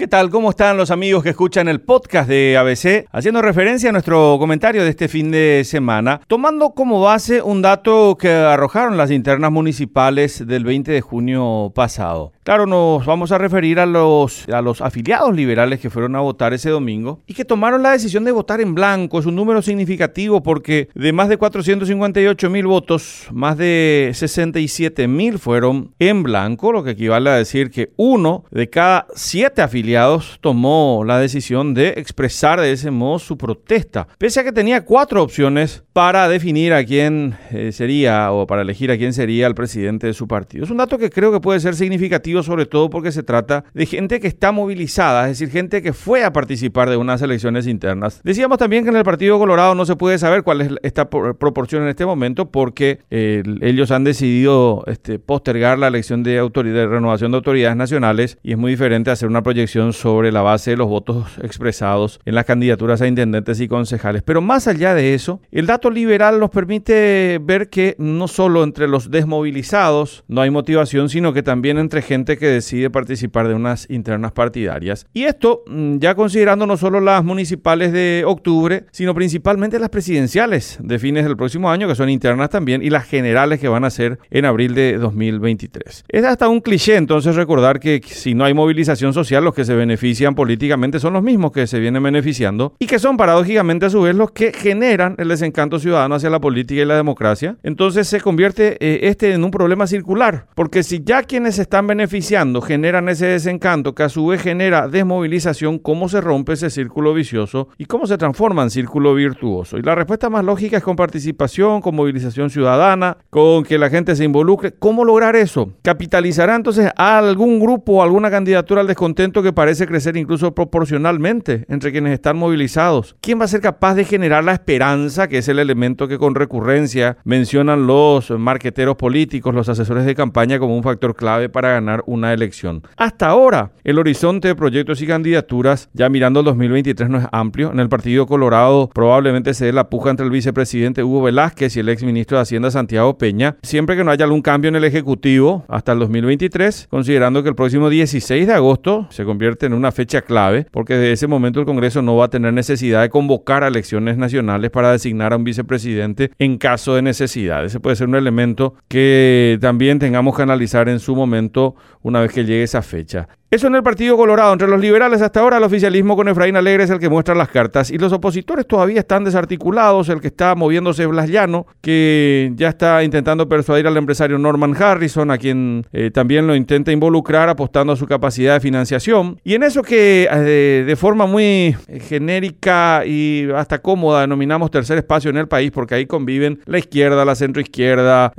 ¿Qué tal? ¿Cómo están los amigos que escuchan el podcast de ABC? Haciendo referencia a nuestro comentario de este fin de semana, tomando como base un dato que arrojaron las internas municipales del 20 de junio pasado. Claro, nos vamos a referir a los, a los afiliados liberales que fueron a votar ese domingo y que tomaron la decisión de votar en blanco. Es un número significativo porque de más de 458 mil votos, más de 67 mil fueron en blanco, lo que equivale a decir que uno de cada siete afiliados tomó la decisión de expresar de ese modo su protesta, pese a que tenía cuatro opciones para definir a quién eh, sería o para elegir a quién sería el presidente de su partido. Es un dato que creo que puede ser significativo sobre todo porque se trata de gente que está movilizada, es decir, gente que fue a participar de unas elecciones internas. Decíamos también que en el Partido Colorado no se puede saber cuál es esta proporción en este momento porque eh, ellos han decidido este, postergar la elección de, de renovación de autoridades nacionales y es muy diferente hacer una proyección sobre la base de los votos expresados en las candidaturas a intendentes y concejales. Pero más allá de eso, el dato liberal nos permite ver que no solo entre los desmovilizados no hay motivación, sino que también entre gente que decide participar de unas internas partidarias. Y esto mm, ya considerando no solo las municipales de octubre, sino principalmente las presidenciales de fines del próximo año, que son internas también, y las generales que van a ser en abril de 2023. Es hasta un cliché entonces recordar que si no hay movilización social, los que se benefician políticamente son los mismos que se vienen beneficiando y que son paradójicamente a su vez los que generan el desencanto ciudadano hacia la política y la democracia. Entonces se convierte eh, este en un problema circular, porque si ya quienes están beneficiando beneficiando generan ese desencanto que a su vez genera desmovilización, ¿cómo se rompe ese círculo vicioso y cómo se transforma en círculo virtuoso? Y la respuesta más lógica es con participación, con movilización ciudadana, con que la gente se involucre. ¿Cómo lograr eso? ¿Capitalizará entonces a algún grupo o alguna candidatura al descontento que parece crecer incluso proporcionalmente entre quienes están movilizados? ¿Quién va a ser capaz de generar la esperanza, que es el elemento que con recurrencia mencionan los marqueteros políticos, los asesores de campaña como un factor clave para ganar una elección. Hasta ahora, el horizonte de proyectos y candidaturas, ya mirando el 2023, no es amplio. En el Partido Colorado probablemente se dé la puja entre el vicepresidente Hugo Velázquez y el exministro de Hacienda Santiago Peña, siempre que no haya algún cambio en el Ejecutivo hasta el 2023, considerando que el próximo 16 de agosto se convierte en una fecha clave, porque de ese momento el Congreso no va a tener necesidad de convocar a elecciones nacionales para designar a un vicepresidente en caso de necesidad. Ese puede ser un elemento que también tengamos que analizar en su momento una vez que llegue esa fecha. Eso en el Partido Colorado. Entre los liberales hasta ahora el oficialismo con Efraín Alegre es el que muestra las cartas y los opositores todavía están desarticulados. El que está moviéndose Blas Llano, que ya está intentando persuadir al empresario Norman Harrison, a quien eh, también lo intenta involucrar apostando a su capacidad de financiación. Y en eso que eh, de forma muy genérica y hasta cómoda denominamos tercer espacio en el país, porque ahí conviven la izquierda, la centroizquierda,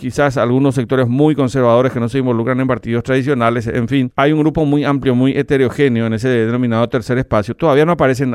quizás algunos sectores muy conservadores que no se involucran en partidos tradicionales. En fin, hay un grupo muy amplio, muy heterogéneo en ese denominado tercer espacio, todavía no aparecen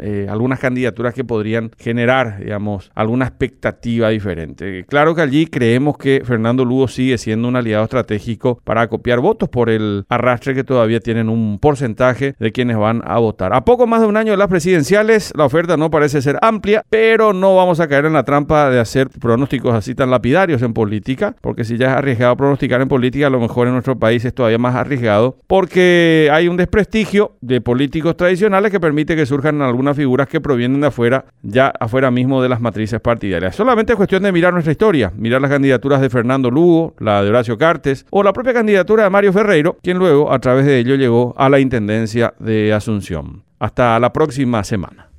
eh, algunas candidaturas que podrían generar, digamos, alguna expectativa diferente. Claro que allí creemos que Fernando Lugo sigue siendo un aliado estratégico para copiar votos por el arrastre que todavía tienen un porcentaje de quienes van a votar. A poco más de un año de las presidenciales, la oferta no parece ser amplia, pero no vamos a caer en la trampa de hacer pronósticos así tan lapidarios en política, porque si ya es arriesgado pronosticar en política, a lo mejor en nuestro país es todavía más arriesgado porque hay un desprestigio de políticos tradicionales que permite que surjan algunas figuras que provienen de afuera, ya afuera mismo de las matrices partidarias. Solamente es cuestión de mirar nuestra historia, mirar las candidaturas de Fernando Lugo, la de Horacio Cartes o la propia candidatura de Mario Ferreiro, quien luego a través de ello llegó a la Intendencia de Asunción. Hasta la próxima semana.